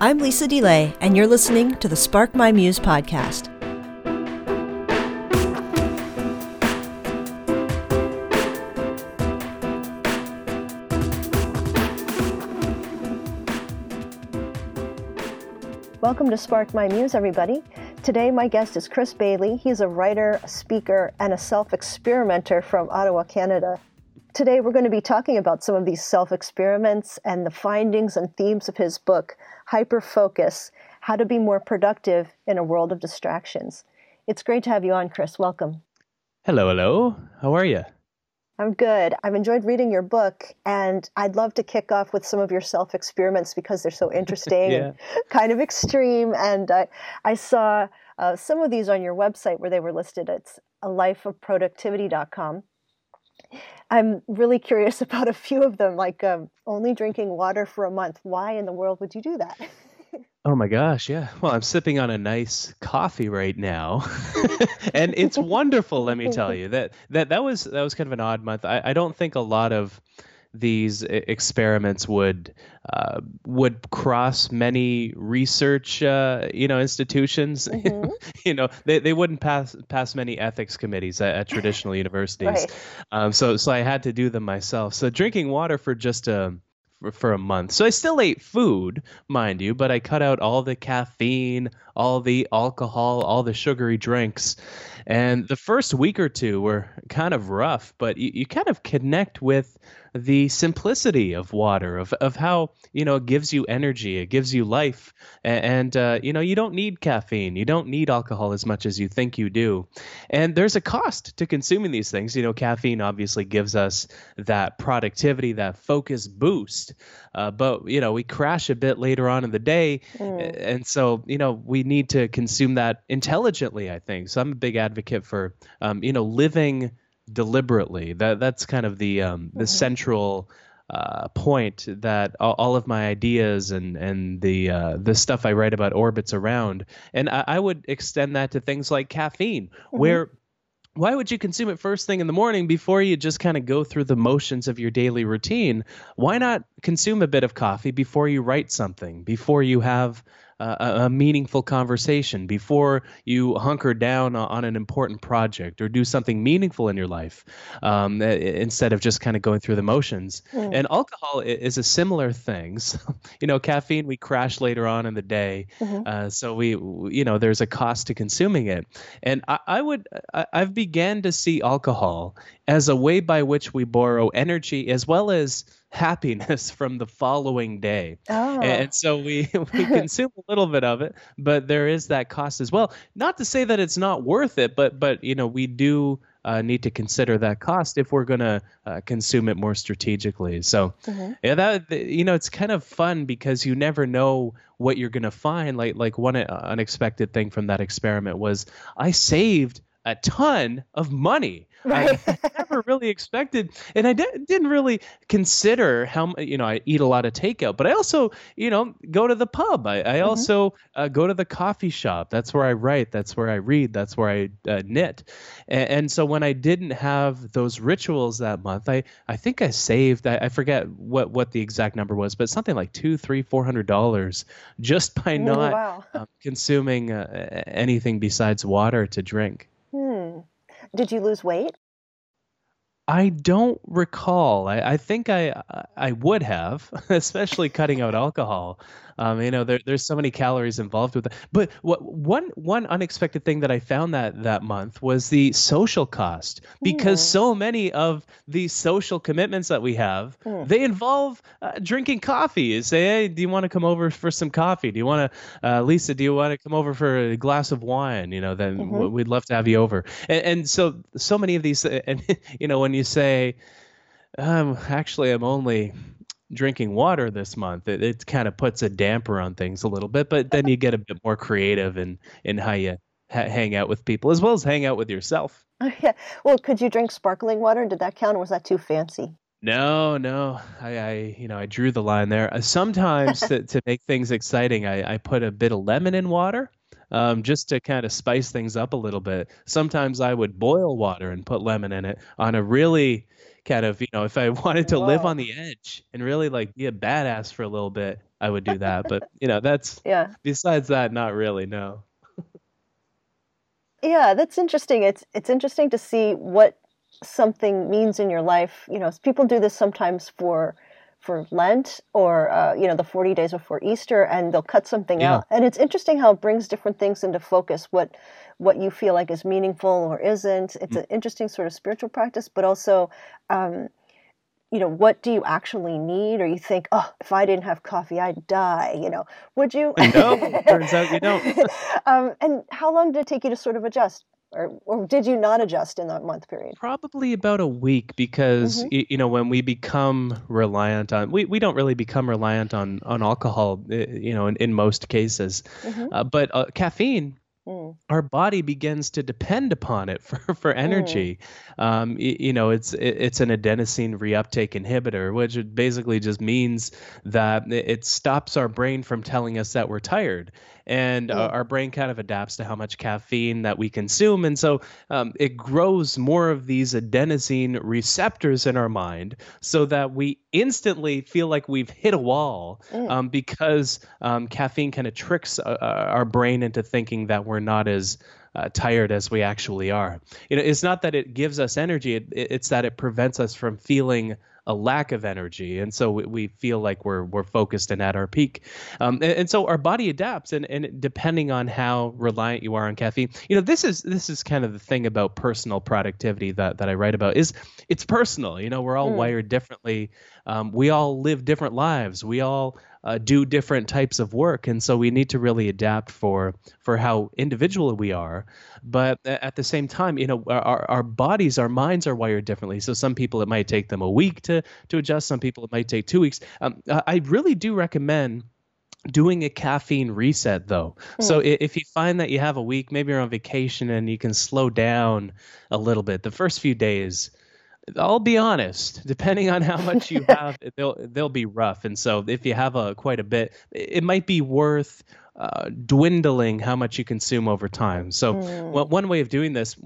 I'm Lisa DeLay, and you're listening to the Spark My Muse podcast. Welcome to Spark My Muse, everybody. Today, my guest is Chris Bailey. He's a writer, a speaker, and a self experimenter from Ottawa, Canada. Today, we're going to be talking about some of these self experiments and the findings and themes of his book, Hyper Focus How to Be More Productive in a World of Distractions. It's great to have you on, Chris. Welcome. Hello, hello. How are you? I'm good. I've enjoyed reading your book, and I'd love to kick off with some of your self experiments because they're so interesting yeah. and kind of extreme. And I, I saw uh, some of these on your website where they were listed. It's a lifeofproductivity.com. I'm really curious about a few of them, like um, only drinking water for a month. Why in the world would you do that? Oh my gosh, yeah. Well, I'm sipping on a nice coffee right now, and it's wonderful. Let me tell you that that that was that was kind of an odd month. I, I don't think a lot of these experiments would uh, would cross many research uh, you know institutions mm-hmm. you know they, they wouldn't pass pass many ethics committees at, at traditional universities right. um, so so I had to do them myself so drinking water for just a for, for a month. So I still ate food, mind you, but I cut out all the caffeine, all the alcohol, all the sugary drinks. And the first week or two were kind of rough, but you, you kind of connect with the simplicity of water, of, of how, you know, it gives you energy, it gives you life. And, uh, you know, you don't need caffeine, you don't need alcohol as much as you think you do. And there's a cost to consuming these things. You know, caffeine obviously gives us that productivity, that focus boost. Uh, but, you know, we crash a bit later on in the day. Mm. And so, you know, we need to consume that intelligently, I think. So I'm a big advocate for, um, you know, living deliberately. That that's kind of the um, the mm-hmm. central uh, point that all, all, of my ideas and and the uh, the stuff I write about orbits around. And I, I would extend that to things like caffeine, mm-hmm. where why would you consume it first thing in the morning before you just kind of go through the motions of your daily routine? Why not consume a bit of coffee before you write something, before you have uh, a meaningful conversation before you hunker down on an important project or do something meaningful in your life um, instead of just kind of going through the motions. Mm. And alcohol is a similar thing. So, you know, caffeine we crash later on in the day, mm-hmm. uh, so we, you know, there's a cost to consuming it. And I, I would, I, I've began to see alcohol as a way by which we borrow energy as well as happiness from the following day. Oh. And so we we consume a little bit of it, but there is that cost as well. Not to say that it's not worth it, but but you know, we do uh, need to consider that cost if we're going to uh, consume it more strategically. So, mm-hmm. yeah, that you know, it's kind of fun because you never know what you're going to find. Like like one uh, unexpected thing from that experiment was I saved a ton of money Right. I never really expected, and I di- didn't really consider how you know I eat a lot of takeout, but I also you know go to the pub. I, I mm-hmm. also uh, go to the coffee shop. That's where I write. That's where I read. That's where I uh, knit. And, and, so when I didn't have those rituals that month, I I think I saved. I, I forget what what the exact number was, but something like two, three, four hundred dollars just by oh, not wow. um, consuming uh, anything besides water to drink. Did you lose weight? I don't recall. I, I think I I would have, especially cutting out alcohol. Um, you know, there, there's so many calories involved with it. But what one one unexpected thing that I found that that month was the social cost because so many of the social commitments that we have mm. they involve uh, drinking coffee. You say, hey, do you want to come over for some coffee? Do you want to, uh, Lisa? Do you want to come over for a glass of wine? You know, then mm-hmm. we'd love to have you over. And, and so so many of these, and you know, when you say um, actually, I'm only drinking water this month, it, it kind of puts a damper on things a little bit. But then you get a bit more creative in in how you ha- hang out with people as well as hang out with yourself. yeah. Well, could you drink sparkling water? Did that count, or was that too fancy? No, no. I, I you know, I drew the line there. Uh, sometimes to, to make things exciting, I, I put a bit of lemon in water. Um, just to kind of spice things up a little bit. Sometimes I would boil water and put lemon in it on a really kind of you know if i wanted to live on the edge and really like be a badass for a little bit I would do that. but you know, that's yeah. Besides that, not really. No. yeah, that's interesting. It's it's interesting to see what something means in your life. You know, people do this sometimes for for Lent or uh, you know the 40 days before Easter, and they'll cut something yeah. out. And it's interesting how it brings different things into focus. What what you feel like is meaningful or isn't. It's mm. an interesting sort of spiritual practice, but also. Um, you know, what do you actually need? Or you think, oh, if I didn't have coffee, I'd die. You know, would you? no, turns out you don't. um, and how long did it take you to sort of adjust? Or, or did you not adjust in that month period? Probably about a week because mm-hmm. you know when we become reliant on we, we don't really become reliant on on alcohol eh, you know in, in most cases, mm-hmm. uh, but uh, caffeine Mm. our body begins to depend upon it for, for energy. Mm. Um, you, you, know, it's it, it's an adenosine reuptake inhibitor, which basically just means that it stops our brain from telling us that we're tired and uh, our brain kind of adapts to how much caffeine that we consume and so um, it grows more of these adenosine receptors in our mind so that we instantly feel like we've hit a wall mm. um, because um, caffeine kind of tricks uh, uh, our brain into thinking that we're not as uh, tired as we actually are. You know, it's not that it gives us energy; it, it's that it prevents us from feeling a lack of energy, and so we, we feel like we're we're focused and at our peak. Um, and, and, so our body adapts, and, and depending on how reliant you are on caffeine, you know, this is this is kind of the thing about personal productivity that that I write about is it's personal. You know, we're all mm. wired differently. Um, we all live different lives. We all uh, do different types of work, and so we need to really adapt for for how individual we are. But at the same time, you know, our our bodies, our minds are wired differently. So some people it might take them a week to to adjust. Some people it might take two weeks. Um, I really do recommend doing a caffeine reset though. Mm. So if you find that you have a week, maybe you're on vacation and you can slow down a little bit, the first few days I'll be honest. Depending on how much you have, they'll they'll be rough. And so, if you have a quite a bit, it might be worth uh, dwindling how much you consume over time. So, mm. one way of doing this,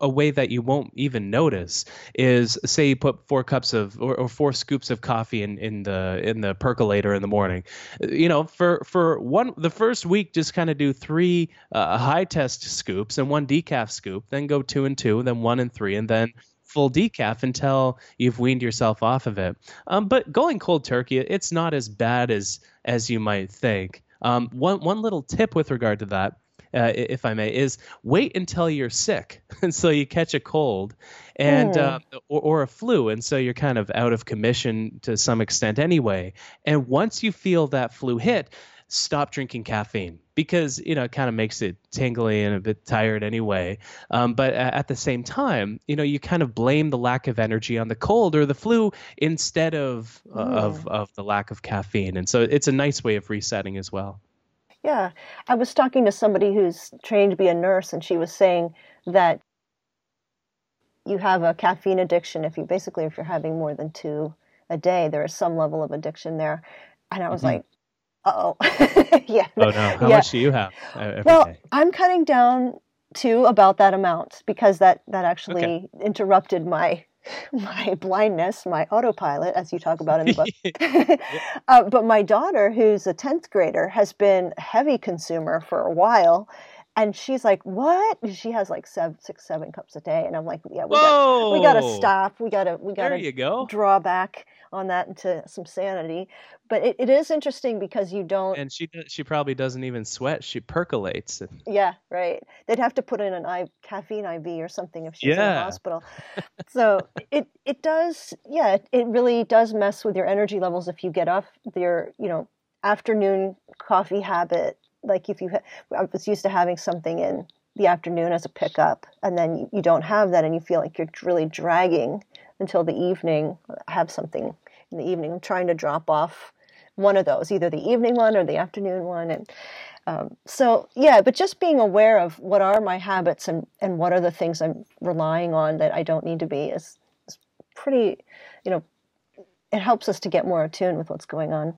a way that you won't even notice, is say you put four cups of or, or, four scoops of coffee in, in the in the percolator in the morning. You know, for for one the first week, just kind of do three uh, high test scoops and one decaf scoop, then go two and two, then one and three, and then full decaf until you've weaned yourself off of it. Um, but going cold turkey, it's not as bad as as you might think. Um, one one little tip with regard to that. Uh, if I may, is wait until you're sick, and so you catch a cold, and mm. uh, or, or, a flu, and so you're kind of out of commission to some extent anyway. And once you feel that flu hit, stop drinking caffeine because you know it kind of makes it tingly and a bit tired anyway. Um, but at the same time, you know, you kind of blame the lack of energy on the cold or the flu instead of uh, mm. of of the lack of caffeine, and so it's a nice way of resetting as well. Yeah, I was talking to somebody who's trained to be a nurse, and she was saying that you have a caffeine addiction if you basically if you're having more than two a day, there is some level of addiction there. And I was mm-hmm. like, oh. yeah. Oh no. How yeah. much do you have? Uh, well, day? I'm cutting down to about that amount because that that actually okay. interrupted my my blindness, my autopilot, as you talk about in the book. uh, but my daughter, who's a 10th grader, has been a heavy consumer for a while. And she's like, "What?" She has like seven, six, seven cups a day, and I'm like, "Yeah, we got, we got to stop. We got to, we got to go. draw back on that into some sanity." But it, it is interesting because you don't. And she she probably doesn't even sweat. She percolates. Yeah, right. They'd have to put in an IV, caffeine IV or something if she's yeah. in the hospital. so it it does, yeah, it, it really does mess with your energy levels if you get off your, you know, afternoon coffee habit like if you I was used to having something in the afternoon as a pickup, and then you don't have that, and you feel like you're really dragging until the evening. Have something in the evening. I'm trying to drop off one of those, either the evening one or the afternoon one, and um, so yeah. But just being aware of what are my habits and and what are the things I'm relying on that I don't need to be is, is pretty, you know, it helps us to get more attuned with what's going on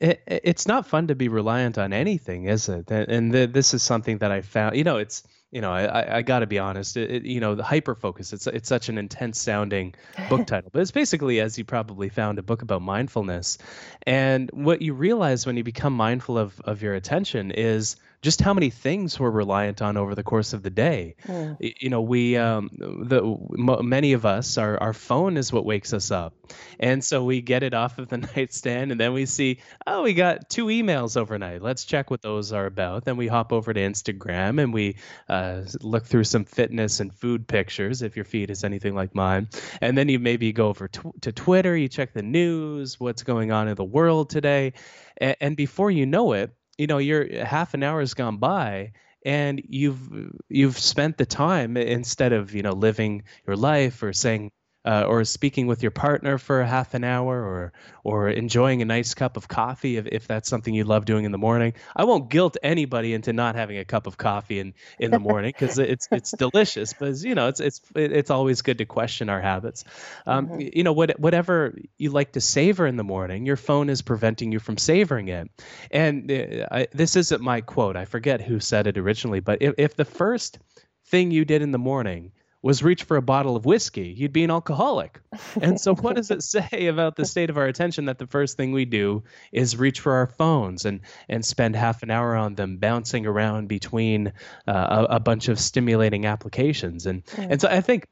it, it's not fun to be reliant on anything, is it? And the, this is something that I found. You know, it's you know, I, I got to be honest. It, it, you know, the hyper focus. It's it's such an intense sounding book title, but it's basically, as you probably found, a book about mindfulness. And what you realize when you become mindful of of your attention is just how many things we're reliant on over the course of the day. Mm. You know, we um, the m- many of us our our phone is what wakes us up, and so we get it off of the nightstand, and then we see oh we got two emails overnight. Let's check what those are about. Then we hop over to Instagram and we uh, look through some fitness and food pictures if your feed is anything like mine, and then you maybe go over tw- to Twitter, you check the news, what's going on in the world today, and, and before you know it you know you're half an hour has gone by and you've you've spent the time instead of you know living your life or saying uh, or speaking with your partner for half an hour or or enjoying a nice cup of coffee if, if that's something you love doing in the morning. I won't guilt anybody into not having a cup of coffee in, in the morning because it's it's delicious. But you know, it's it's it's always good to question our habits. Um, mm-hmm. You know, what, whatever you like to savor in the morning, your phone is preventing you from savoring it. And uh, I, this isn't my quote. I forget who said it originally, but if, if the first thing you did in the morning was reach for a bottle of whiskey, you'd be an alcoholic. And so, what does it say about the state of our attention that the first thing we do is reach for our phones and and spend half an hour on them, bouncing around between uh, a, a, bunch of stimulating applications? And and so, I think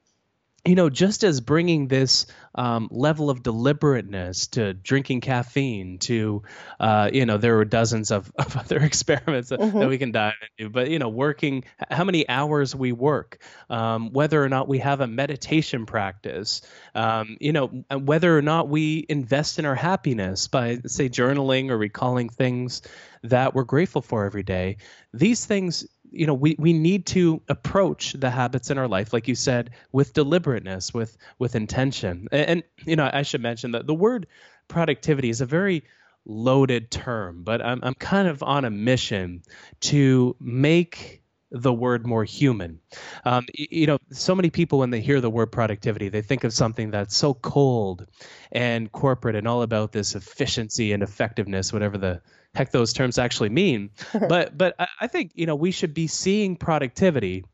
you know, just as bringing this um, level of deliberateness to drinking caffeine, to, uh, you know, there were dozens of, of other experiments that, mm-hmm. that, we can dive into, but, you know, working, how many hours we work, um, whether or not we have a meditation practice, um, you know, whether or not we invest in our happiness by, say, journaling or recalling things that we're grateful for every day. These things you know we, we need to approach the habits in our life like you said with deliberateness with with intention and, and you know i should mention that the word productivity is a very loaded term but i'm, I'm kind of on a mission to make the word more human. Um, you know, so many people when they hear the word productivity, they think of something that's so cold and corporate and all about this efficiency and effectiveness, whatever the heck those terms actually mean. but but I think you know we should be seeing productivity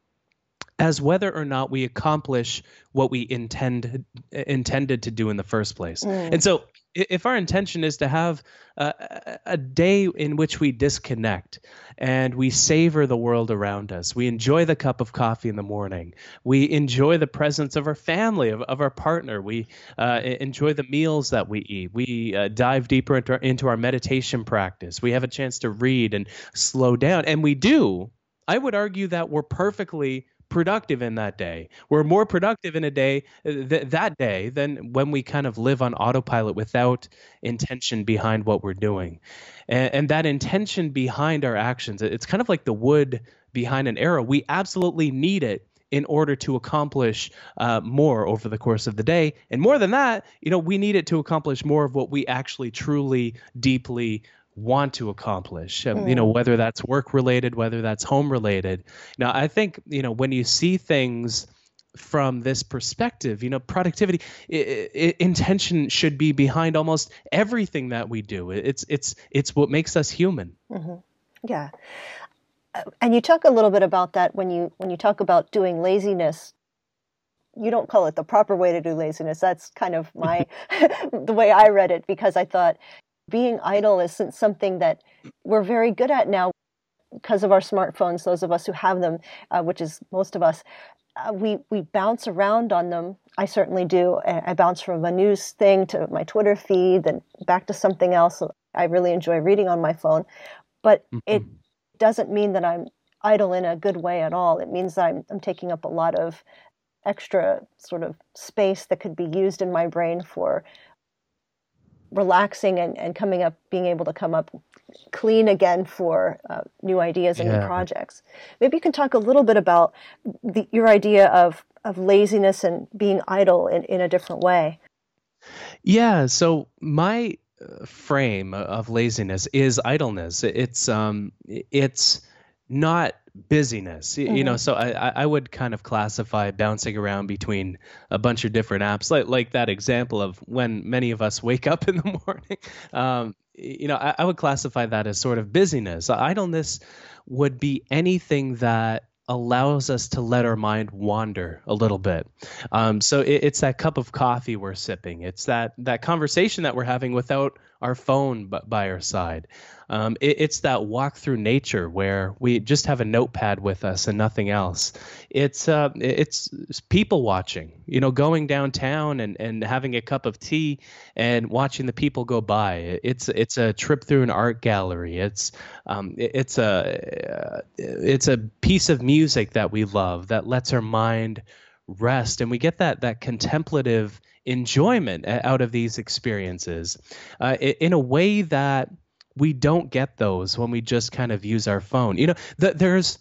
as whether or not we accomplish what we intend intended to do in the first place. Mm. And so if our intention is to have a, a, day in which we disconnect and we savor the world around us, we enjoy the cup of coffee in the morning, we enjoy the presence of our family, of, of our partner, we uh, enjoy the meals that we eat, we uh, dive deeper into our, into our meditation practice, we have a chance to read and slow down, and we do. I would argue that we're perfectly productive in that day. We're more productive in a day uh, th- that day than when we kind of live on autopilot without intention behind what we're doing. And, and that intention behind our actions, it's kind of like the wood behind an arrow. We absolutely need it in order to accomplish uh, more over the course of the day. And more than that, you know, we need it to accomplish more of what we actually truly, deeply want to accomplish mm. you know hmm. whether that's work related whether that's home related now i think you know when you see things from this perspective you know productivity I- I- intention should be behind almost everything that we do it's it's it's what makes us human mm-hmm. yeah uh, and you talk a little bit about that when you when you talk about doing laziness you don't call it the proper way to do laziness that's kind of my the way i read it because i thought being idle isn't something that we're very good at now because of our smartphones, those of us who have them, uh, which is most of us. Uh, we we bounce around on them. I certainly do. I bounce from a news thing to my Twitter feed, then back to something else. I really enjoy reading on my phone, but mm-hmm. it doesn't mean that I'm idle in a good way at all. It means that I'm, I'm taking up a lot of extra sort of space that could be used in my brain for relaxing and, and coming up, being able to come up clean again for uh, new ideas and yeah. new projects. Maybe you can talk a little bit about the, your idea of, of laziness and being idle in, in a different way. Yeah. So my uh, frame of laziness is idleness. It's um, it's not busyness mm-hmm. you know mm-hmm. so I, I would kind of classify bouncing around between a bunch of different apps like like that example of when many of us wake up in the morning um, you know I, I would classify that as sort of busyness idleness would be anything that allows us to let our mind wander a little bit. Um, so it, it's that cup of coffee we're sipping. It's that that conversation that we're having without our phone by our side. Um, it, it's that walk through nature where we just have a notepad with us and nothing else. It's uh, it's people watching. You know, going downtown and, and having a cup of tea and watching the people go by. It's it's a trip through an art gallery. It's um, it's a it's a piece of music that we love that lets our mind rest and we get that that contemplative enjoyment out of these experiences. Uh, in a way that we don't get those when we just kind of use our phone. You know, th- there's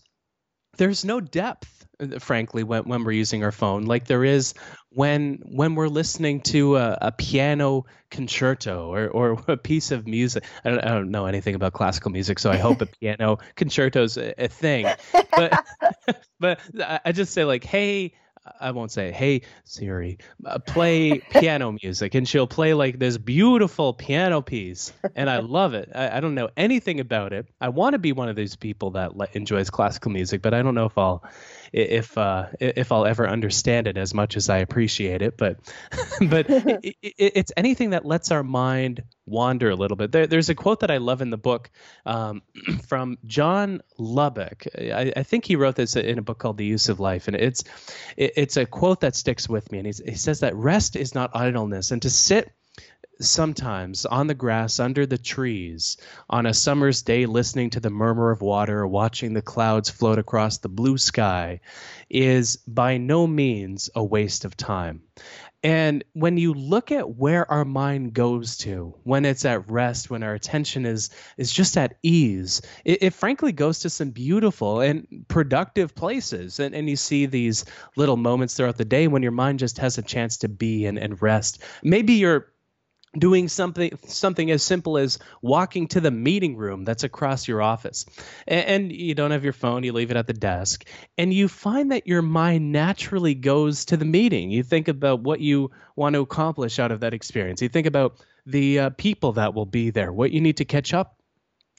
there's no depth uh, frankly when, when we're using our phone. Like there is when when we're listening to a, a piano concerto or, or a piece of music. I don't, I don't, know anything about classical music so i hope a piano concerto is a, a thing. But but i just say like hey I won't say, "Hey Siri, uh, play piano music," and she'll play like this beautiful piano piece, and I love it. I, I don't know anything about it. I want to be one of those people that le- enjoys classical music, but I don't know if I'll if uh, if I'll ever understand it as much as I appreciate it. But but it, it, it's anything that lets our mind wander a little bit. There, there's a quote that I love in the book um, from John Lubbock. I, I, think he wrote this in a book called The Use of Life, and it's it, it's a quote that sticks with me. And he says that rest is not idleness, and to sit sometimes on the grass under the trees on a summer's day listening to the murmur of water watching the clouds float across the blue sky is by no means a waste of time. And when you look at where our mind goes to when it's at rest, when our attention is is just at ease, it, it frankly goes to some beautiful and productive places. And, and you see these little moments throughout the day when your mind just has a chance to be and, and rest. Maybe you're doing something something as simple as walking to the meeting room that's across your office. And, and, you don't have your phone you leave it at the desk and you find that your mind naturally goes to the meeting. You think about what you want to accomplish out of that experience. You think about the uh, people that will be there what you need to catch up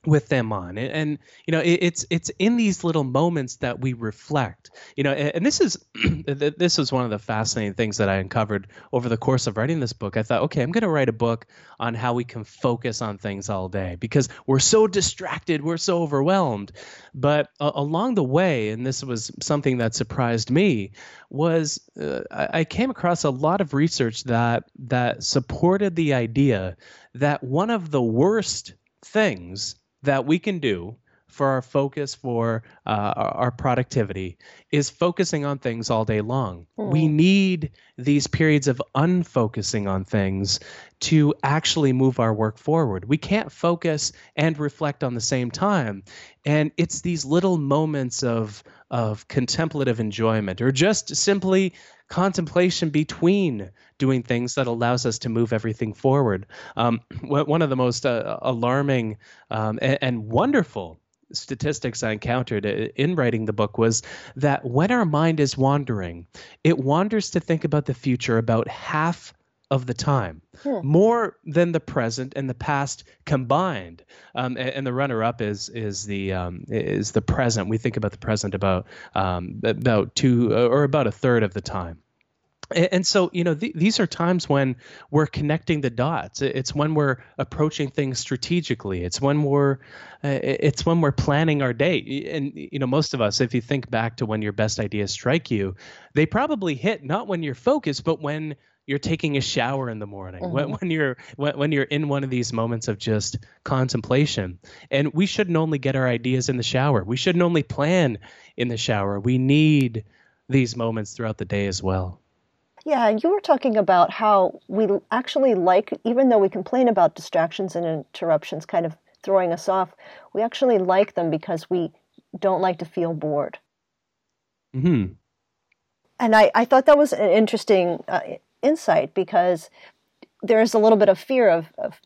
with them on. And, and you know it, it's it's in these little moments that we reflect you know and, and this is this is one of the fascinating things that i uncovered over the course of writing this book. I thought okay i'm going to write a book on how we can focus on things all day because we're so distracted we're so overwhelmed. But uh, along the way and this was something that surprised me was uh, I, I came across a lot of research that that supported the idea that one of the worst things that we can do for our focus for uh, our productivity is focusing on things all day long. Mm. We need these periods of unfocusing on things to actually move our work forward. We can't focus and reflect on the same time. And it's these little moments of of contemplative enjoyment or just simply contemplation between doing things that allows us to move everything forward. Um, one of the most uh, alarming um, and, and wonderful statistics I encountered uh, in writing the book was that when our mind is wandering, it wanders to think about the future about half of the time, more than the present and the past combined. Um, and, and, the runner-up is is the um, is the present. We think about the present about um, about two or about a third of the time. And so, you know, th- these are times when we're connecting the dots. It's when we're approaching things strategically. It's when we're, uh, it's when we're planning our day. And you know, most of us, if you think back to when your best ideas strike you, they probably hit not when you're focused, but when you're taking a shower in the morning, mm-hmm. when, when you're when, when you're in one of these moments of just contemplation. And we shouldn't only get our ideas in the shower. We shouldn't only plan in the shower. We need these moments throughout the day as well. Yeah, you were talking about how we actually like, even though we complain about distractions and interruptions kind of throwing us off, we actually like them because we don't like to feel bored. Hmm. And I, I thought that was an interesting uh, insight because there's a little bit of fear of, of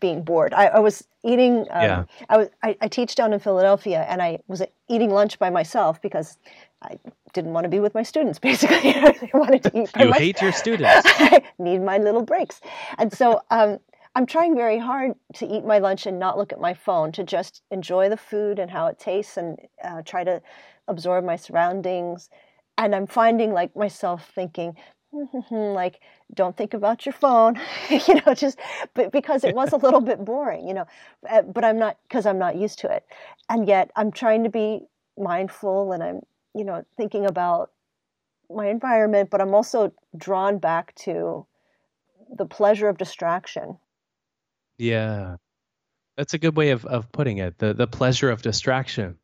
being bored. I, I was eating. Um, yeah. I was. I, I, teach down in Philadelphia, and I was eating lunch by myself because I didn't want to be with my students. Basically, I wanted to eat. you hate your students. I need my little breaks, and so um, I'm trying very hard to eat my lunch and not look at my phone, to just enjoy the food and how it tastes, and uh, try to absorb my surroundings. And I'm finding like myself thinking, like don't think about your phone you know just but because it was a little bit boring you know uh, but i'm not because i'm not used to it and yet i'm trying to be mindful and i'm you know thinking about my environment but i'm also drawn back to the pleasure of distraction. Yeah. That's a good way of, of putting it the the pleasure of distraction.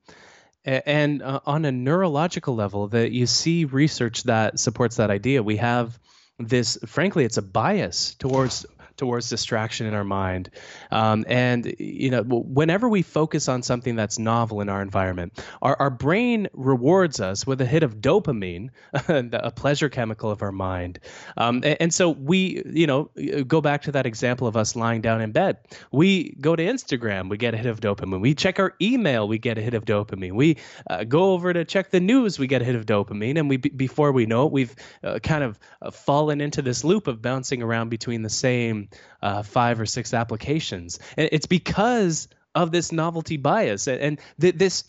And uh, on a neurological level that you see research that supports that idea. We have this frankly it's a bias towards towards distraction in our mind. Um, and you know, whenever we focus on something that's novel in our environment, our, our brain rewards us with a hit of dopamine, a pleasure chemical of our mind. Um, and, and, so we, you know, go back to that example of us lying down in bed. We go to Instagram, we get a hit of dopamine. We check our email, we get a hit of dopamine. We uh, go over to check the news, we get a hit of dopamine. And we, before we know it, we've uh, kind of uh, fallen into this loop of bouncing around between the same uh, five or six applications. And it's because of this novelty bias and th- this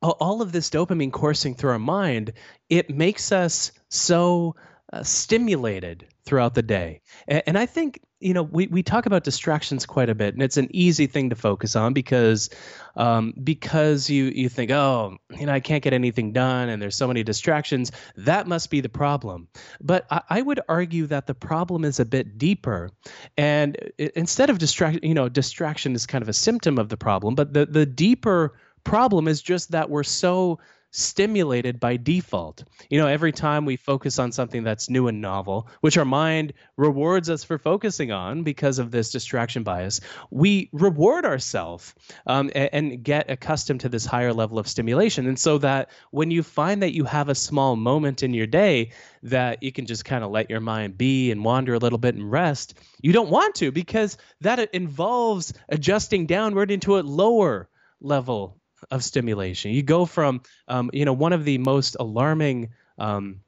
all of this dopamine coursing through our mind. It makes us so uh, stimulated throughout the day. And, and, I think, you know, we, we talk about distractions quite a bit, and it's an easy thing to focus on because um, because you, you think, oh, you know, I can't get anything done and there's so many distractions. That must be the problem. But I, I would argue that the problem is a bit deeper. And instead of distraction, you know, distraction is kind of a symptom of the problem, but the, the deeper problem is just that we're so stimulated by default. You know, every time we focus on something that's new and novel, which our mind rewards us for focusing on because of this distraction bias, we reward ourselves um, and, and, get accustomed to this higher level of stimulation. And so that when you find that you have a small moment in your day that you can just kind of let your mind be and wander a little bit and rest, you don't want to because that involves adjusting downward into a lower level of stimulation. You go from, um, you know, one of the most alarming um,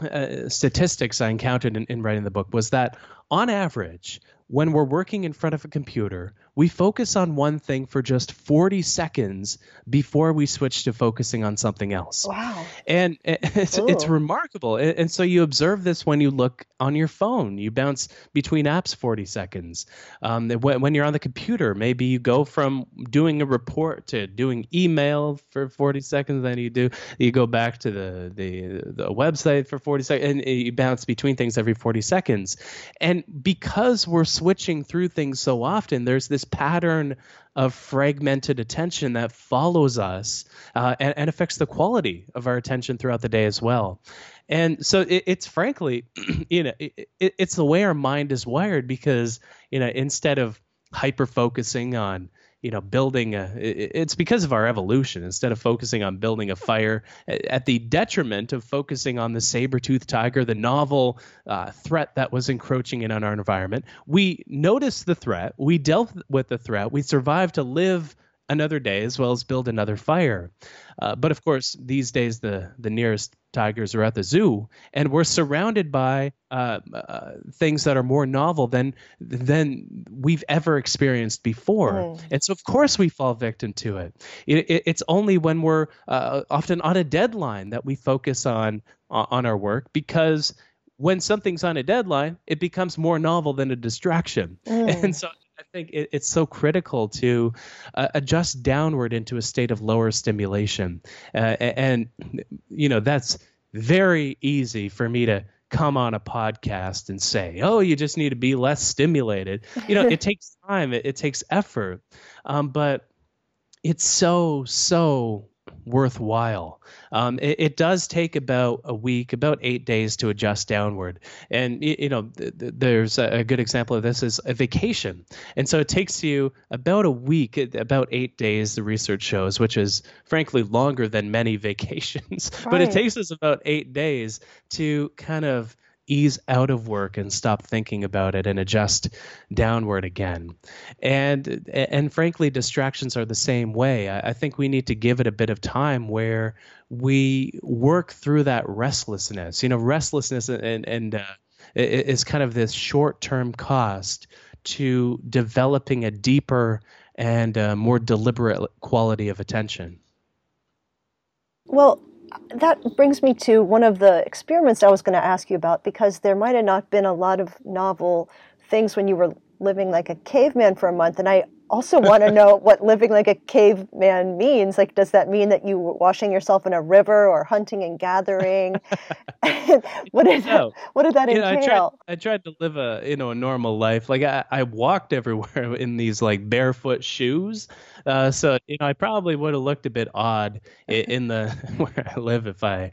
uh, statistics I encountered in, in writing the book was that on average, when we're working in front of a computer, we focus on one thing for just 40 seconds before we switch to focusing on something else. Wow. And it's, it's remarkable. And so you observe this when you look on your phone. You bounce between apps 40 seconds. Um, when, you're on the computer, maybe you go from doing a report to doing email for 40 seconds. Then you do you go back to the, the, the website for 40 seconds and you bounce between things every 40 seconds. And because we're switching through things so often, there's this pattern of fragmented attention that follows us uh, and, and, affects the quality of our attention throughout the day as well. And so it, it's frankly, you know, it, it, it's the way our mind is wired because, you know, instead of hyper focusing on you know building a it's because of our evolution instead of focusing on building a fire at the detriment of focusing on the saber-toothed tiger the novel uh, threat that was encroaching in on our environment we noticed the threat we dealt with the threat we survived to live another day as well as build another fire. Uh, but of course, these days the the nearest tigers are at the zoo, and we're surrounded by uh, uh, things that are more novel than than we've ever experienced before. Mm. And so, of course, we fall victim to it. it, it it's only when we're uh, often on a deadline that we focus on on our work because when something's on a deadline, it becomes more novel than a distraction. Mm. And so I think it, it's so critical to uh, adjust downward into a state of lower stimulation. Uh, and, you know, that's very easy for me to come on a podcast and say, oh, you just need to be less stimulated. You know, it takes time, it, it takes effort. Um, but it's so, so worthwhile. Um, it, it, does take about a week, about eight days to adjust downward. And, you know, th- th- there's a, good example of this is a vacation. And so it takes you about a week, about eight days, the research shows, which is frankly longer than many vacations. Right. but it takes us about eight days to kind of ease out of work and stop thinking about it and adjust downward again. And and frankly, distractions are the same way. I, I think we need to give it a bit of time where we work through that restlessness. You know, restlessness and and uh, is kind of this short-term cost to developing a deeper and uh, more deliberate quality of attention. Well, that brings me to one of the experiments I was going to ask you about because there might have not been a lot of novel things when you were living like a caveman for a month. And I also want to know what living like a caveman means. Like, does that mean that you were washing yourself in a river or hunting and gathering? what did that, what did that entail? I, tried, I tried to live a you know a normal life. Like I, I walked everywhere in these like barefoot shoes. Uh, so you know I probably would have looked a bit odd in, in the where I live if I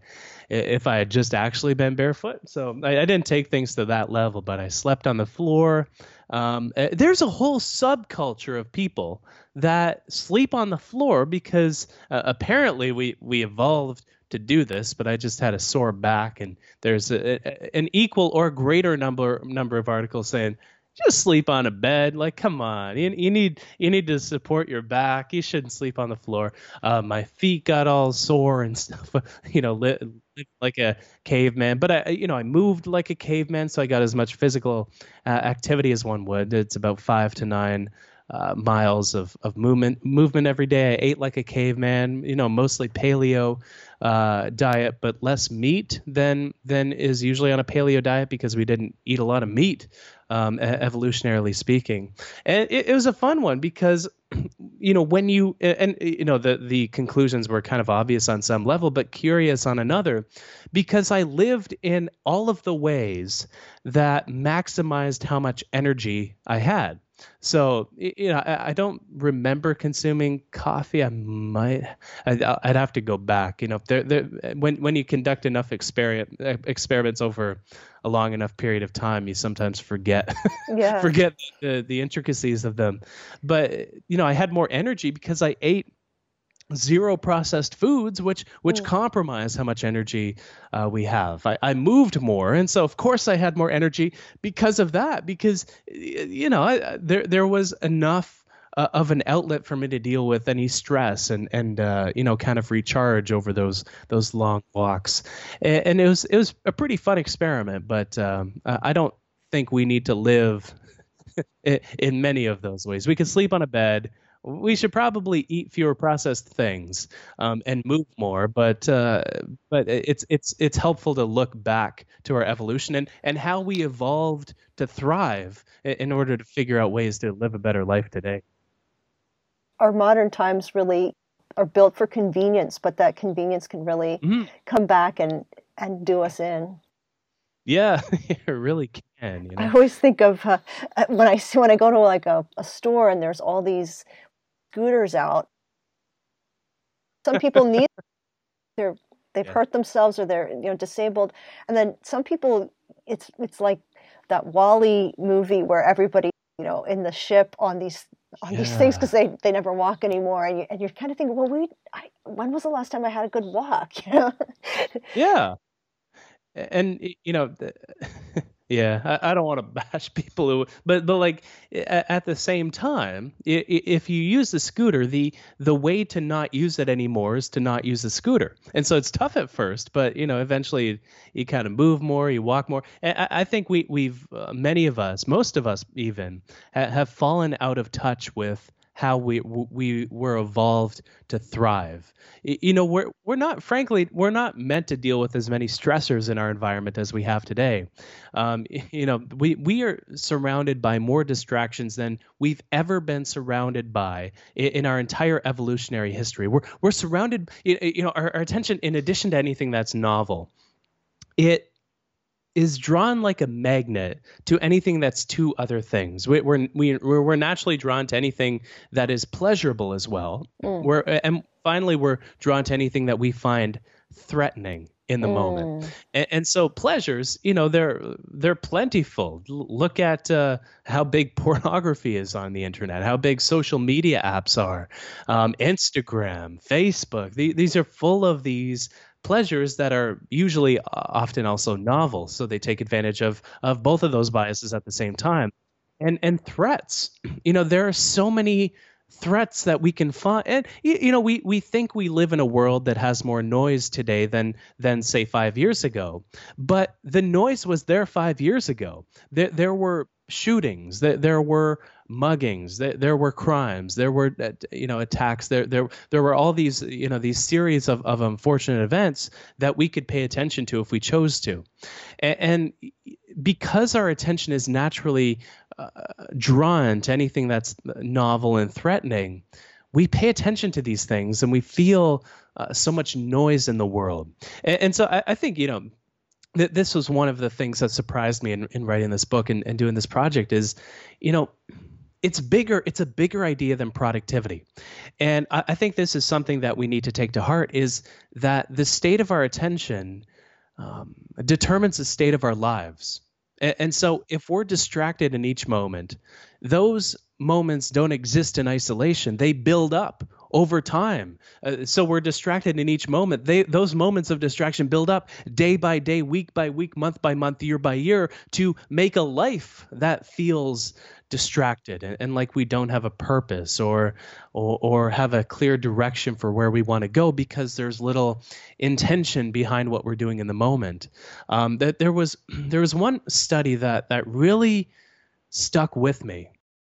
if I had just actually been barefoot. So I, I didn't take things to that level, but I slept on the floor. Um, eh, there's a whole subculture of people that sleep on the floor because uh, apparently we we evolved to do this, but I just had a sore back, and there's a, a, an equal or greater number number of articles saying just sleep on a bed. Like, come on, you, you need you need to support your back. You shouldn't sleep on the floor. Uh, my feet got all sore and stuff. You know, li- li- like a caveman. But I, you know, I moved like a caveman, so I got as much physical uh, activity as one would. It's about five to nine. Uh, miles of, of movement movement every day. I ate like a caveman, you know, mostly paleo uh, diet, but less meat than than is usually on a paleo diet because we didn't eat a lot of meat um, evolutionarily speaking. And it, it, was a fun one because, you know, when you and you know the the conclusions were kind of obvious on some level, but curious on another, because I lived in all of the ways that maximized how much energy I had. So you know, I, I, don't remember consuming coffee. I might, I'd, I'd have to go back. You know, there, there, when when you conduct enough experiment experiments over a long enough period of time, you sometimes forget yeah. forget the, the intricacies of them. But you know, I had more energy because I ate zero processed foods which which mm. compromise how much energy uh, we have. I, I moved more and so of course i had more energy because of that because you know I, there there was enough uh, of an outlet for me to deal with any stress and and uh, you know kind of recharge over those those long walks. And, and it was it was a pretty fun experiment but um, I don't think we need to live in many of those ways. We can sleep on a bed we should probably eat fewer processed things um, and move more. But uh, but it's it's it's helpful to look back to our evolution and and how we evolved to thrive in order to figure out ways to live a better life today. Our modern times really are built for convenience, but that convenience can really mm-hmm. come back and and do us in. Yeah, it really can. You know? I always think of uh, when I see when I go to like a, a store and there's all these scooters out. Some people need they're they've yeah. hurt themselves or they're you know disabled, and then some people it's it's like that WALL-E movie where everybody you know in the ship on these on yeah. these things because they they never walk anymore, and you and you're kind of thinking, well, we I, when was the last time I had a good walk? You know? yeah, and you know. The, Yeah, I, I don't want to bash people who, but but like at the same time, if you use the scooter, the the way to not use it anymore is to not use the scooter, and so it's tough at first, but you know eventually you kind of move more, you walk more. I, I think we we've uh, many of us, most of us even, have fallen out of touch with how we we were evolved to thrive. You know, we're we're not, frankly, we're not meant to deal with as many stressors in our environment as we have today. Um, you know, we we are surrounded by more distractions than we've ever been surrounded by in, our entire evolutionary history. We're we're surrounded, you know, our, our attention, in addition to anything that's novel, it is drawn like a magnet to anything that's two other things. We, we're we, we're naturally drawn to anything that is pleasurable as well. Mm. We're and finally we're drawn to anything that we find threatening in the mm. moment. And, and, so pleasures, you know, they're they're plentiful. look at uh, how big pornography is on the internet, how big social media apps are, um, Instagram, Facebook. The, these are full of these pleasures that are usually uh, often also novel. So they take advantage of of both of those biases at the same time. And and threats. You know, there are so many threats that we can find and you know we we think we live in a world that has more noise today than than say 5 years ago but the noise was there 5 years ago there there were shootings there, there were muggings, there, there were crimes, there were uh, you know attacks, there there there were all these you know these series of, of unfortunate events that we could pay attention to if we chose to, and, and because our attention is naturally uh, drawn to anything that's novel and threatening, we pay attention to these things and we feel uh, so much noise in the world. And, and so I, I, think, you know, th- this was one of the things that surprised me in, in writing this book and, and doing this project is, you know, it's bigger it's a bigger idea than productivity. And I, I, think this is something that we need to take to heart is that the state of our attention um, determines the state of our lives. And, and so if we're distracted in each moment those moments don't exist in isolation. They build up over time. Uh, so we're distracted in each moment. They those moments of distraction build up day by day week by week month by month year by year to make a life that feels distracted and, and like we don't have a purpose or, or or have a clear direction for where we want to go because there's little intention behind what we're doing in the moment. Um, that there was there was one study that that really stuck with me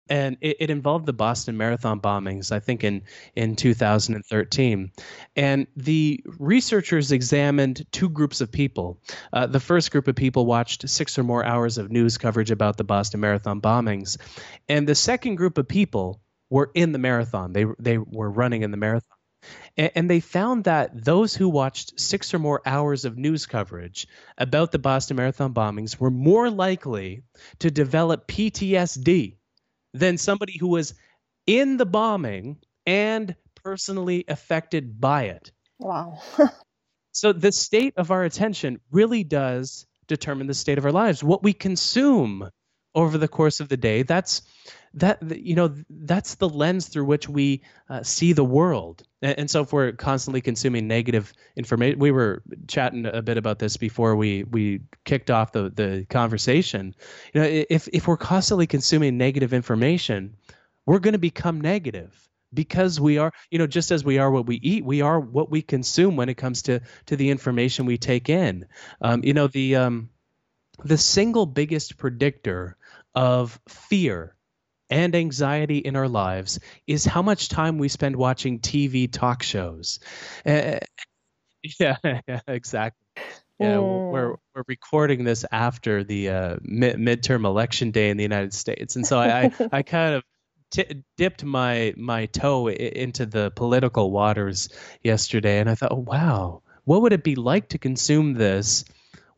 and it, it, involved the Boston Marathon bombings, I think in in 2013. And the researchers examined two groups of people. Uh, the first group of people watched six or more hours of news coverage about the Boston Marathon bombings, and the second group of people were in the marathon. They they were running in the marathon. And, and they found that those who watched six or more hours of news coverage about the Boston Marathon bombings were more likely to develop PTSD than somebody who was in the bombing and personally affected by it. Wow. so the state of our attention really does determine the state of our lives. What we consume over the course of the day, that's that you know that's the lens through which we uh, see the world. And, and, so if we're constantly consuming negative information we were chatting a bit about this before we we kicked off the the conversation. You know if if we're constantly consuming negative information we're going to become negative because we are you know just as we are what we eat we are what we consume when it comes to to the information we take in. Um, you know the um, the single biggest predictor of fear and anxiety in our lives is how much time we spend watching TV talk shows. Uh, yeah, yeah, exactly. Yeah, mm. we're we're recording this after the uh, mid- midterm election day in the United States, and so I I, I kind of t- dipped my my toe I- into the political waters yesterday, and I thought, oh, wow, what would it be like to consume this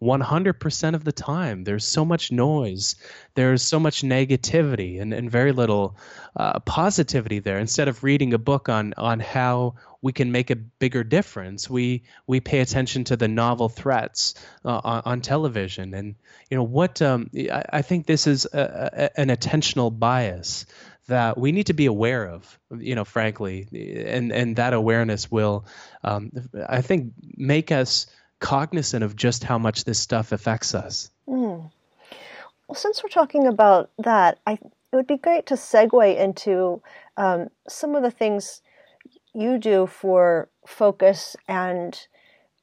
100% of the time. There's so much noise, there's so much negativity, and, and very little uh, positivity there. Instead of reading a book on on how we can make a bigger difference, we we pay attention to the novel threats uh, on, on, television. And you know what? Um, I, I, think this is a, a, an attentional bias that we need to be aware of you know frankly and and that awareness will um, i think make us cognizant of just how much this stuff affects us. Mm. Well, since we're talking about that, I, it would be great to segue into um, some of the things you do for focus and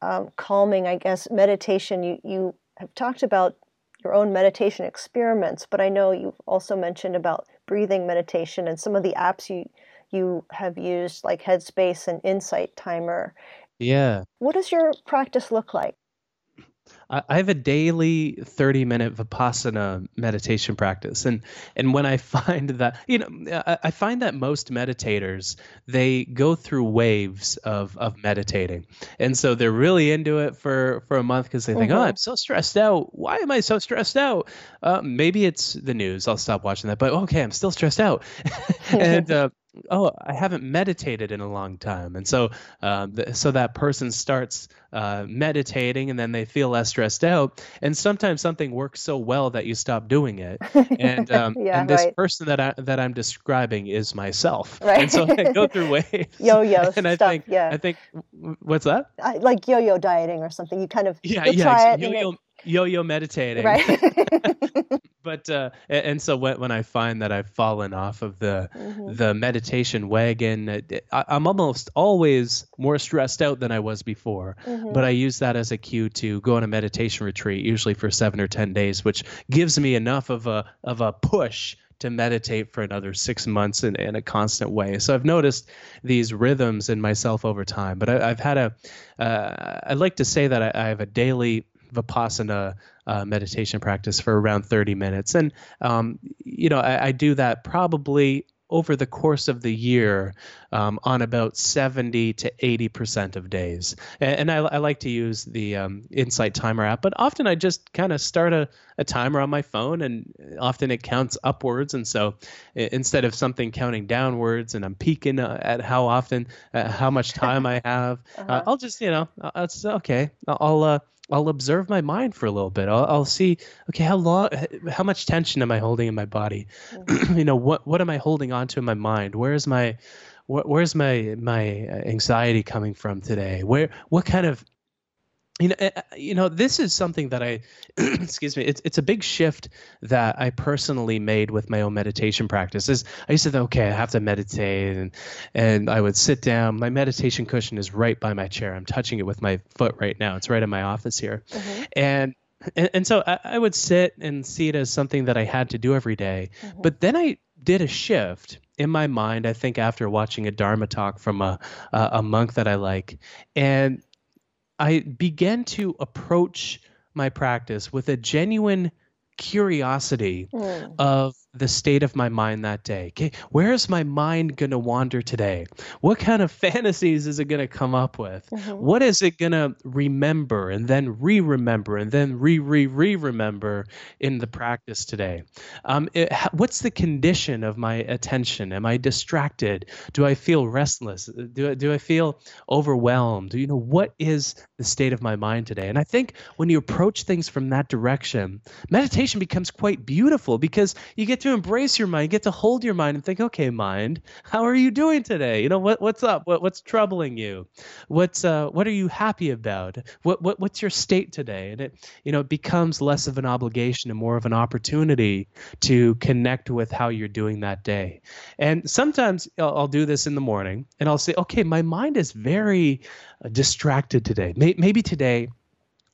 um, calming, I guess, meditation. You, you have talked about your own meditation experiments, but I know you've also mentioned about breathing meditation and some of the apps you you have used like Headspace and Insight Timer. Yeah. What does your practice look like? I have a daily 30 minute Vipassana meditation practice. And, and when I find that, you know, I find that most meditators, they go through waves of, of meditating. And so they're really into it for, for a month because they think, oh, mm-hmm. oh, I'm so stressed out. Why am I so stressed out? Uh, maybe it's the news. I'll stop watching that. But okay, I'm still stressed out. and, uh, oh i haven't meditated in a long time. And so uh, so that person starts uh, meditating and then they feel less stressed out. And sometimes something works so well that you stop doing it. And um, yeah, and this right. person that i that i'm describing is myself. Right. and so i go through waves. Yo-yo and i think yeah. I think what's that? I, like yo-yo dieting or something. You kind of yeah yeah try it yo-yo yo-yo meditating right but uh and so when, when i find that i've fallen off of the mm-hmm. the meditation wagon I, am almost always more stressed out than i was before mm-hmm. but i use that as a cue to go on a meditation retreat usually for seven or ten days which gives me enough of a of a push to meditate for another six months in, in a constant way. So I've noticed these rhythms in myself over time. But I, have had a, uh, I'd like to say that I, I have a daily vipassana uh, meditation practice for around 30 minutes. And, um, you know, I, I, do that probably over the course of the year um, on about 70 to 80% of days. And, and I, I, like to use the um, Insight Timer app, but often I just kind of start a, a timer on my phone and often it counts upwards. And so instead of something counting downwards and I'm peeking uh, at how often, uh, how much time I have, uh, uh-huh. uh, I'll just, you know, it's okay. I'll, uh, I'll observe my mind for a little bit. I'll, I'll see, okay, how long, how much tension am I holding in my body? You know, what what am I holding onto in my mind? Where is my, where's my my uh, anxiety coming from today? Where what kind of you know, eh, eh, you know, this is something that I, excuse me, it's it's a big shift that I personally made with my own meditation practices. I used to think, okay, I have to meditate, and and I would sit down. My meditation cushion is right by my chair. I'm touching it with my foot right now. It's right in my office here, mm-hmm. and, and and so I, I, would sit and see it as something that I had to do every day. Mm-hmm. But then I did a shift in my mind. I think after watching a Dharma talk from a a, a monk that I like, and I began to approach my practice with a genuine curiosity mm. of the state of my mind that day. Okay, where is my mind going to wander today? What kind of fantasies is it going to come up with? Mm-hmm. What is it going to remember and then re remember and then re re re remember in the practice today? Um, it, what's the condition of my attention? Am I distracted? Do I feel restless? Do, do I feel overwhelmed? You know, what is the state of my mind today? And I think when you approach things from that direction, meditation becomes quite beautiful because you get to embrace your mind, get to hold your mind and think, okay, mind, how are you doing today? You know, what what's up? What what's troubling you? What's uh what are you happy about? What what what's your state today? And it you know, it becomes less of an obligation and more of an opportunity to connect with how you're doing that day. And sometimes I'll, I'll do this in the morning and I'll say, okay, my mind is very uh, distracted today. Maybe today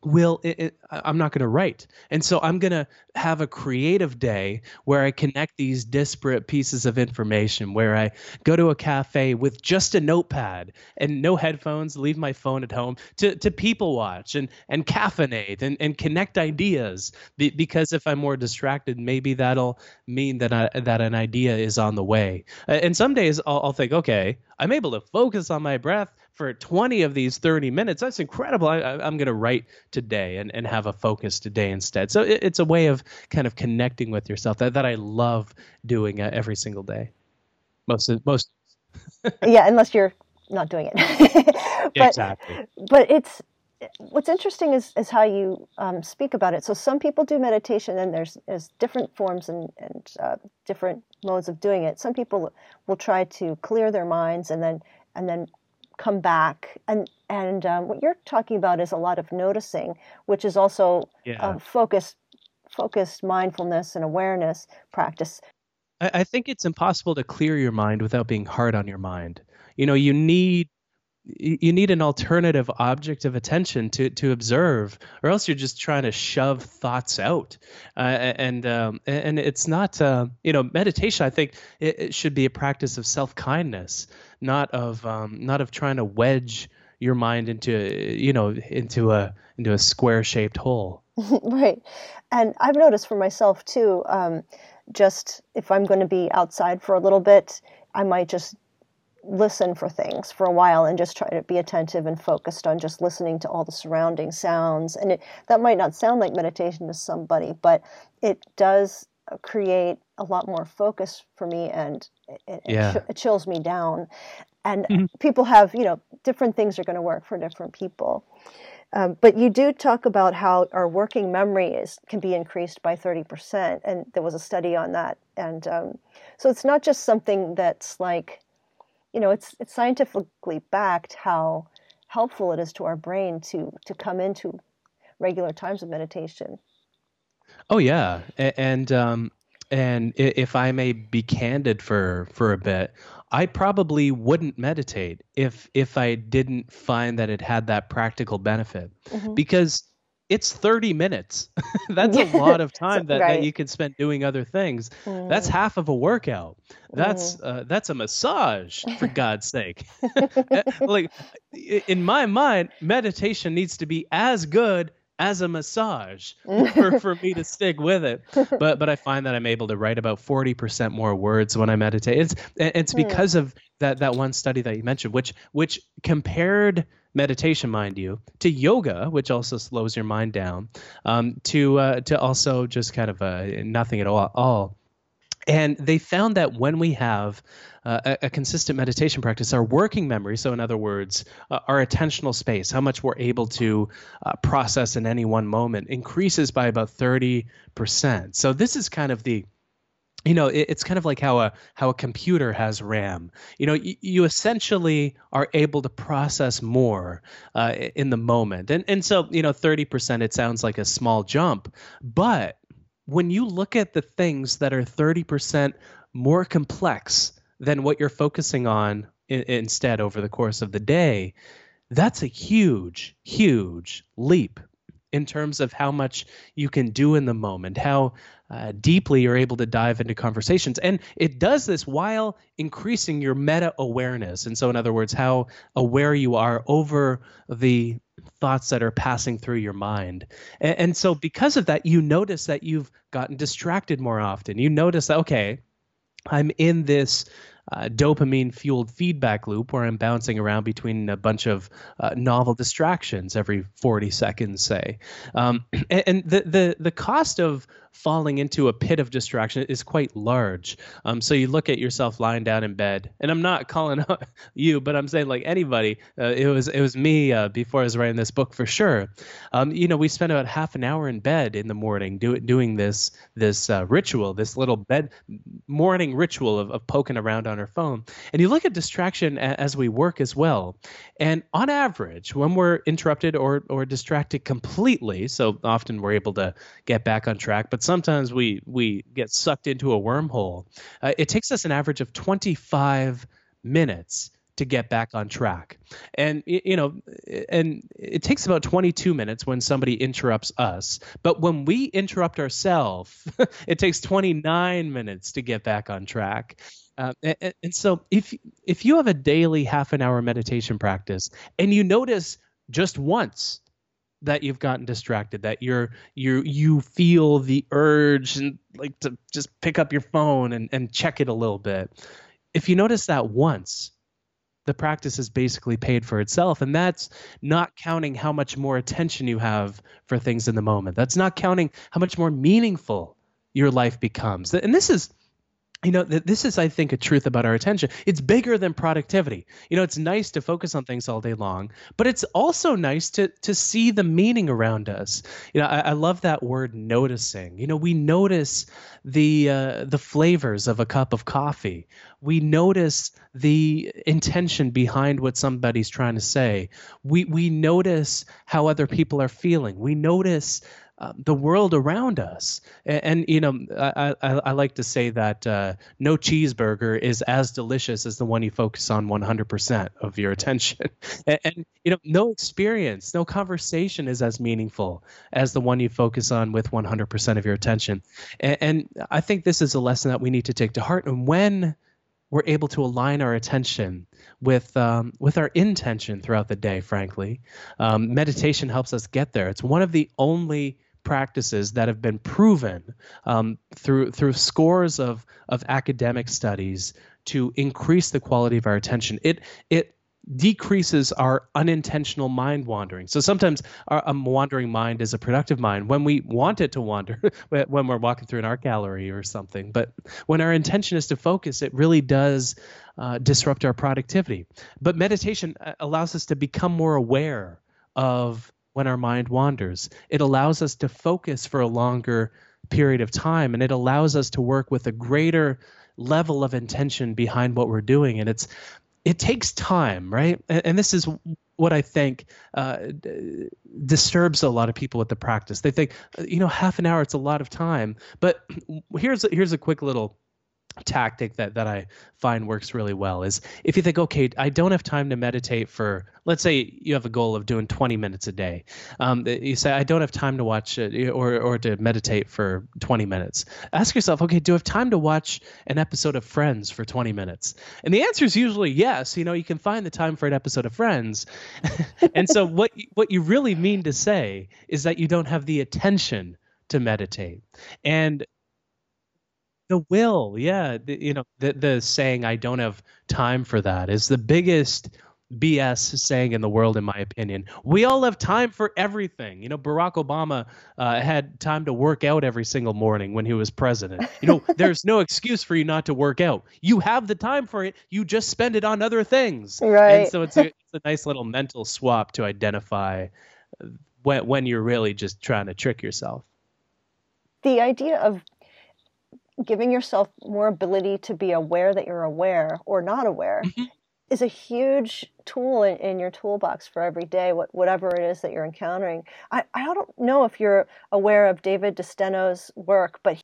will it, it, i'm not going to write. And so i'm going to have a creative day where i connect these disparate pieces of information where i go to a cafe with just a notepad and no headphones leave my phone at home to, to people watch and, and caffeinate and, and connect ideas. Be, because if i'm more distracted maybe that'll mean that I, that an idea is on the way. And some days I'll, I'll think okay i'm able to focus on my breath for 20 of these 30 minutes that's incredible. I, am going to write today and, and have a focus today instead. So it, it's a way of kind of connecting with yourself that, that i love doing uh, every single day. Most of, most yeah unless you're not doing it. But, exactly. but it's what's interesting is, is how you um, speak about it. So some people do meditation and there's, there's different forms and, and uh, different modes of doing it. Some people will try to clear their minds and then and then come back and and um, what you're talking about is a lot of noticing which is also yeah. focused focused mindfulness and awareness practice I, I think it's impossible to clear your mind without being hard on your mind you know you need you need an alternative object of attention to to observe, or else you're just trying to shove thoughts out. Uh, and um, and it's not uh, you know meditation. I think it, it should be a practice of self kindness, not of um, not of trying to wedge your mind into you know into a into a square shaped hole. right, and I've noticed for myself too. Um, just if I'm going to be outside for a little bit, I might just listen for things for a while and just try to be attentive and focused on just listening to all the surrounding sounds. And it, that might not sound like meditation to somebody, but it does create a lot more focus for me and it, yeah. it, it chills me down. And mm-hmm. people have, you know, different things are going to work for different people. Um, but you do talk about how our working memory is can be increased by 30%, and there was a study on that. And um, so it's not just something that's like you know, it's it's scientifically backed how helpful it is to our brain to to come into regular times of meditation. Oh yeah, and um, and if I may be candid for for a bit, I probably wouldn't meditate if if I didn't find that it had that practical benefit, mm-hmm. because it's 30 minutes. That's a lot of time that, right. that you can spend doing other things. Mm. That's half of a workout. That's mm. uh, that's a massage for God's sake. Eh, like in my mind, meditation needs to be as good as a massage for, for me to stick with it. But but I find that I'm able to write about 40% more words when I meditate. It's it's hmm. because of that that one study that you mentioned, which which compared meditation, mind you, to yoga, which also slows your mind down, um, to uh, to also just kind of uh, nothing at all. all. And they found that when we have uh, a, a, consistent meditation practice, our working memory, so in other words, uh, our attentional space, how much we're able to uh, process in any one moment, increases by about 30%. So this is kind of the you know it, it's kind of like how a how a computer has ram you know y- you essentially are able to process more uh, in the moment and and so you know 30% it sounds like a small jump but when you look at the things that are 30% more complex than what you're focusing on in, instead over the course of the day that's a huge huge leap in terms of how much you can do in the moment, how uh, deeply you're able to dive into conversations. And it does this while increasing your meta awareness. And so, in other words, how aware you are over the thoughts that are passing through your mind. And, and so, because of that, you notice that you've gotten distracted more often. You notice that, okay, I'm in this uh, dopamine fueled feedback loop where I'm bouncing around between a bunch of uh, novel distractions every 40 seconds, say. Um, and, and the, the, the cost of falling into a pit of distraction is quite large. Um, so you look at yourself lying down in bed, and I'm not calling out you, but I'm saying like anybody. Uh, it was it was me uh, before I was writing this book for sure. Um, you know, we spend about half an hour in bed in the morning do, doing this this uh, ritual, this little bed morning ritual of, of poking around on our phone. And you look at distraction as we work as well. And on average, when we're interrupted or or distracted completely, so often we're able to get back on track, but sometimes we we get sucked into a wormhole. Uh, it takes us an average of 25 minutes to get back on track. And you know, and it takes about 22 minutes when somebody interrupts us. But when we interrupt ourselves, it takes 29 minutes to get back on track. Uh, and, and so if if you have a daily half an hour meditation practice and you notice just once that you've gotten distracted that you're you you feel the urge and like to just pick up your phone and, and check it a little bit. If you notice that once the practice is basically paid for itself and that's not counting how much more attention you have for things in the moment. That's not counting how much more meaningful your life becomes. And this is you know that this is i think a truth about our attention. It's bigger than productivity. You know it's nice to focus on things all day long but it's also nice to to see the meaning around us. You know i, I love that word noticing. You know we notice the uh, the flavors of a cup of coffee. We notice the intention behind what somebody's trying to say. We we notice how other people are feeling. We notice uh, the world around us. And, and you know, I, I, I, like to say that uh, no cheeseburger is as delicious as the one you focus on 100% of your attention. and, and, you know, no experience, no conversation is as meaningful as the one you focus on with 100% of your attention. And, and I think this is a lesson that we need to take to heart. And when we're able to align our attention with um, with our intention throughout the day. Frankly, um, meditation helps us get there. It's one of the only practices that have been proven um, through through scores of of academic studies to increase the quality of our attention. It it decreases our unintentional mind wandering. So sometimes our, a wandering mind is a productive mind when we want it to wander, when we're walking through an art gallery or something. But when our intention is to focus, it really does uh, disrupt our productivity. But meditation uh, allows us to become more aware of when our mind wanders. It allows us to focus for a longer period of time and it allows us to work with a greater level of intention behind what we're doing. And it's it takes time right? And, and this is what i think uh, d- disturbs a lot of people with the practice. They think you know half an hour it's a lot of time. But here's here's a quick little tactic that that I find works really well is if you think, okay, I don't have time to meditate for, let's say you have a goal of doing 20 minutes a day. Um, you say, I don't have time to watch it or or to meditate for 20 minutes. Ask yourself, okay, do I have time to watch an episode of Friends for 20 minutes? And the answer is usually yes. You know, you can find the time for an episode of Friends. and so what what you really mean to say is that you don't have the attention to meditate. And the will, yeah, the, you know, the the saying "I don't have time for that" is the biggest BS saying in the world, in my opinion. We all have time for everything. You know, Barack Obama uh, had time to work out every single morning when he was president. You know, there's no excuse for you not to work out. You have the time for it. You just spend it on other things. Right. And so it's a, it's a nice little mental swap to identify when when you're really just trying to trick yourself. The idea of giving yourself more ability to be aware that you're aware or not aware mm-hmm. is a huge tool in, in, your toolbox for every day, what, whatever it is that you're encountering. I, I don't know if you're aware of David DeSteno's work, but he,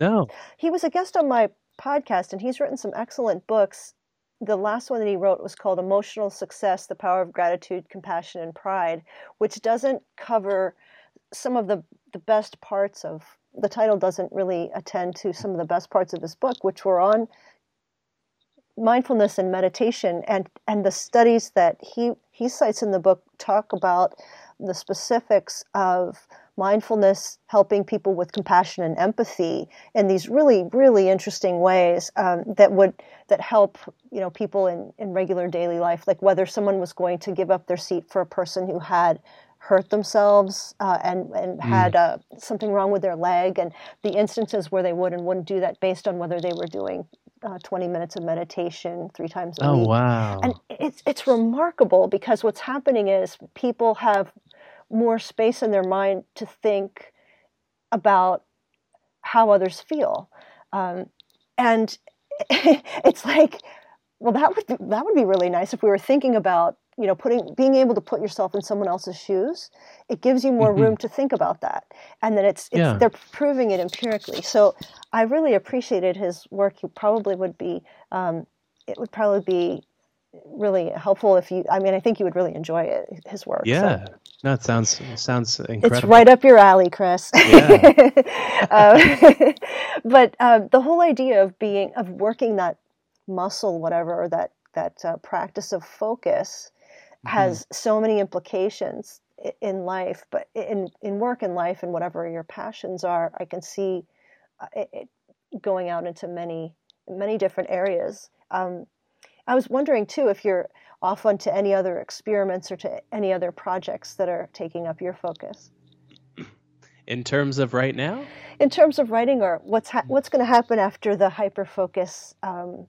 no. he was a guest on my podcast and he's written some excellent books. The last one that he wrote was called Emotional Success The Power of Gratitude, Compassion, and Pride, which doesn't cover some of the, the best parts of the title doesn't really attend to some of the best parts of his book, which were on mindfulness and meditation. And and the studies that he he cites in the book talk about the specifics of mindfulness helping people with compassion and empathy in these really really interesting ways um, that would that help you know people in in regular daily life. Like whether someone was going to give up their seat for a person who had hurt themselves uh, and and mm. had uh, something wrong with their leg, and the instances where they would and wouldn't do that based on whether they were doing uh, 20 minutes of meditation three times a oh, week. Oh wow! And it's it's remarkable because what's happening is people have more space in their mind to think about how others feel, um, and it's like, well, that would that would be really nice if we were thinking about you know putting being able to put yourself in someone else's shoes it gives you more mm-hmm. room to think about that and then it's, it's yeah. they're proving it empirically so i really appreciated his work you probably would be um, it would probably be really helpful if you i mean i think you would really enjoy it his work yeah so. no it sounds it sounds incredible it's right up your alley chris yeah. um, but uh, the whole idea of being of working that muscle whatever or that that uh, practice of focus has mm-hmm. so many implications in life, but in in work and life and whatever your passions are, I can see uh, it, it going out into many many different areas. Um, I was wondering too if you're off onto any other experiments or to any other projects that are taking up your focus. In terms of right now? In terms of writing, or what's ha- what's going to happen after the hyper focus um,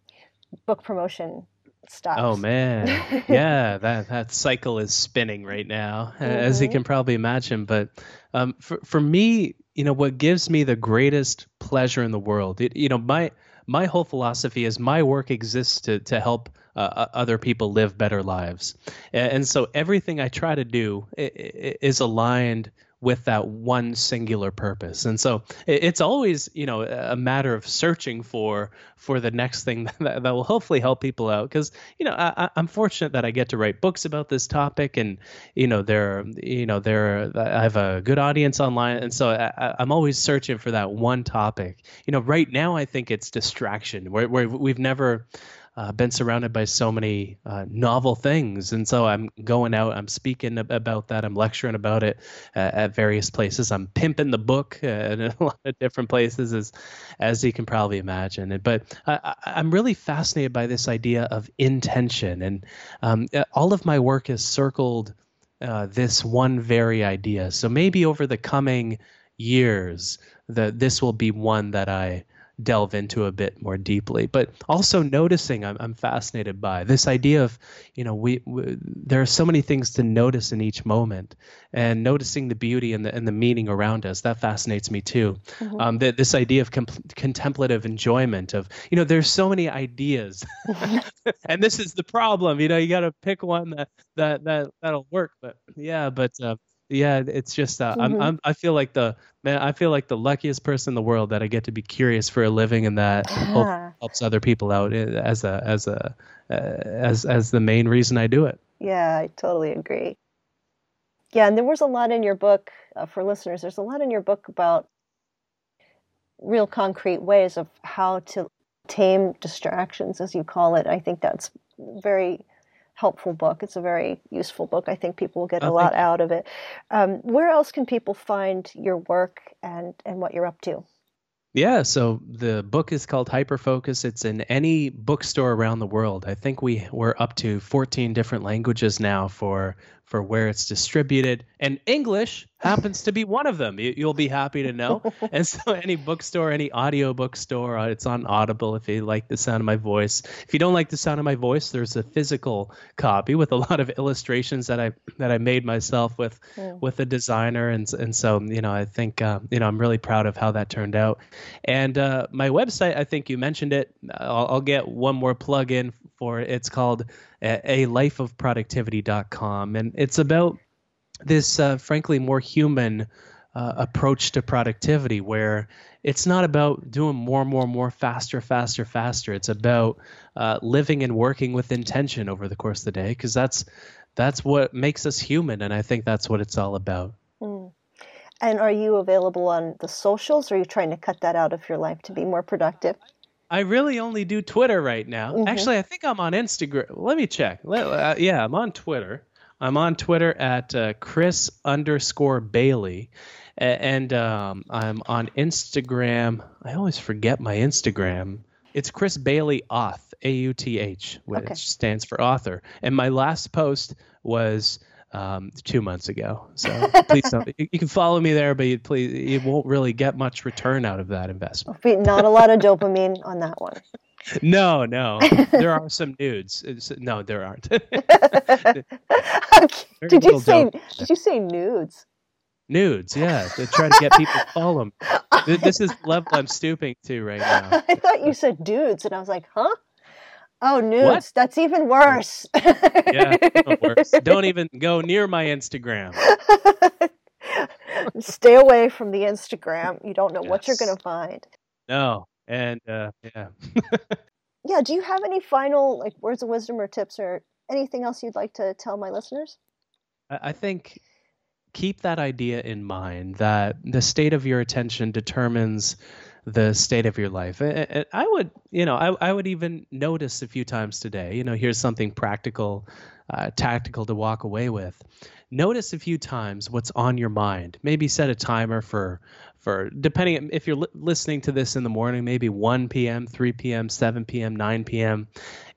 book promotion stops. Oh man, yeah, that that cycle is spinning right now, mm-hmm. as you mm-hmm. can probably imagine. But um, for for me, you know, what gives me the greatest pleasure in the world, it, you know, my my whole philosophy is my work exists to to help uh, other people live better lives, and, and so everything I try to do is aligned with that one singular purpose. And so it's always, you know, a matter of searching for for the next thing that, that will hopefully help people out. Because you know, I, am fortunate that I get to write books about this topic, and you know, there, you know, there, I have a good audience online, and so I, am always searching for that one topic. You know, right now I think it's distraction, where, where we've never uh, been surrounded by so many uh, novel things, and so I'm going out, I'm speaking about that, I'm lecturing about it uh, at various places. I'm pimping the book uh, in a lot of different places, as as you can probably imagine. But I, am really fascinated by this idea of intention, and um, all of my work is circled uh, this one very idea. So maybe over the coming years, that this will be one that I delve into a bit more deeply. But also noticing, I'm, I'm fascinated by this idea of, you know, we, we, there are so many things to notice in each moment, and noticing the beauty and the and the meaning around us that fascinates me too. Mm-hmm. Um, the, this idea of contemplative enjoyment of, you know, there's so many ideas, and this is the problem. You know, you got to pick one that that that that'll work. But yeah, but. Uh, yeah, it's just uh, mm-hmm. I'm, I'm I feel like the man I feel like the luckiest person in the world that I get to be curious for a living and that helps other people out eh, as a as a uh, as as the main reason I do it. Yeah, I totally agree. Yeah, and there was a lot in your book uh, for listeners. There's a lot in your book about real concrete ways of how to tame distractions, as you call it. I think that's very helpful book. It's a very useful book. I think people will get a lot out of it. Um, where else can people find your work and, and what you're up to? Yeah, so the book is called Hyperfocus. It's in any bookstore around the world. I think we we're up to 14 different languages now for for where it's distributed, and English happens to be one of them. You, will be happy to know. and so, any bookstore, any audio bookstore, uh, it's on Audible if you like the sound of my voice. If you don't like the sound of my voice, there's a physical copy with a lot of illustrations that I that I made myself with yeah. with a designer, and and so you know, I think uh, you know I'm really proud of how that turned out. And uh, my website, I think you mentioned it. I'll, I'll get one more plug in for it. It's called a lifeofproductivity.com and it's about this uh, frankly more human uh, approach to productivity where it's not about doing more more more faster faster faster. It's about uh, living and working with intention over the course of the day because that's that's what makes us human and i think that's what it's all about. Mm. and are you available on the socials? Or are you trying to cut that out of your life to be more productive I really only do Twitter right now. Mm-hmm. Actually, I think I'm on Instagram. Let me check. Let, uh, yeah, I'm on Twitter. I'm on Twitter at uh, Chris underscore Bailey, and um, I'm on Instagram. I always forget my Instagram. It's Chris Bailey Auth, A U T H, which okay. stands for author. And my last post was um, two months ago. So please don't. You can follow me there, but you please you won't really get much return out of that investment. Not a lot of dopamine on that one. No, no. There are some nudes. It's, no, there aren't. okay. Did you say? Did you say nudes? Nudes, yeah. To try to get people to follow them. This is level I'm stooping to right now. I thought you said dudes, and I was like, huh? Oh, nudes. What? That's even worse. yeah, worse. Don't even go near my Instagram. Stay away from the Instagram. You don't know yes. what you're going to find. No. And uh, yeah. yeah, do you have any final like words of wisdom or tips or anything else you'd like to tell my listeners? I think keep that idea in mind that the state of your attention determines the state of your life. And I would, you know, I, I would even notice a few times today, you know, here's something practical, uh, tactical to walk away with. Notice a few times what's on your mind. Maybe set a timer for, for depending if you're li- listening to this in the morning, maybe 1 p.m., 3 p.m., 7 p.m., 9 p.m.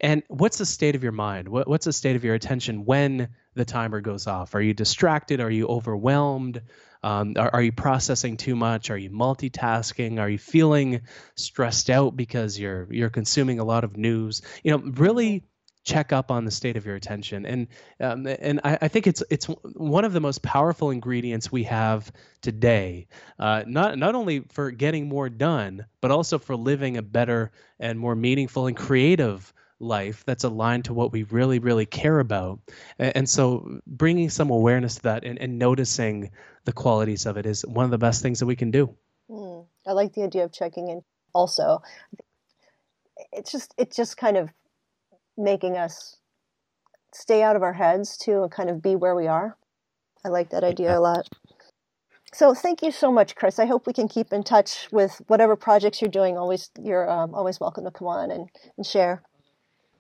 And what's the state of your mind? What, what's the state of your attention when the timer goes off? Are you distracted? Are you overwhelmed? Um, are, are, you processing too much? Are you multitasking? Are you feeling stressed out because you're you're consuming a lot of news? You know, really check up on the state of your attention. And um, and I, I, think it's it's one of the most powerful ingredients we have today. Uh, not not only for getting more done, but also for living a better and more meaningful and creative life that's aligned to what we really really care about. And, so bringing some awareness to that and, and noticing the qualities of it is one of the best things that we can do. Mm, I like the idea of checking in. Also, it's just it's just kind of making us stay out of our heads too, and kind of be where we are. I like that idea a lot. So thank you so much, Chris. I hope we can keep in touch with whatever projects you're doing. Always, you're um, always welcome to come on and, and share.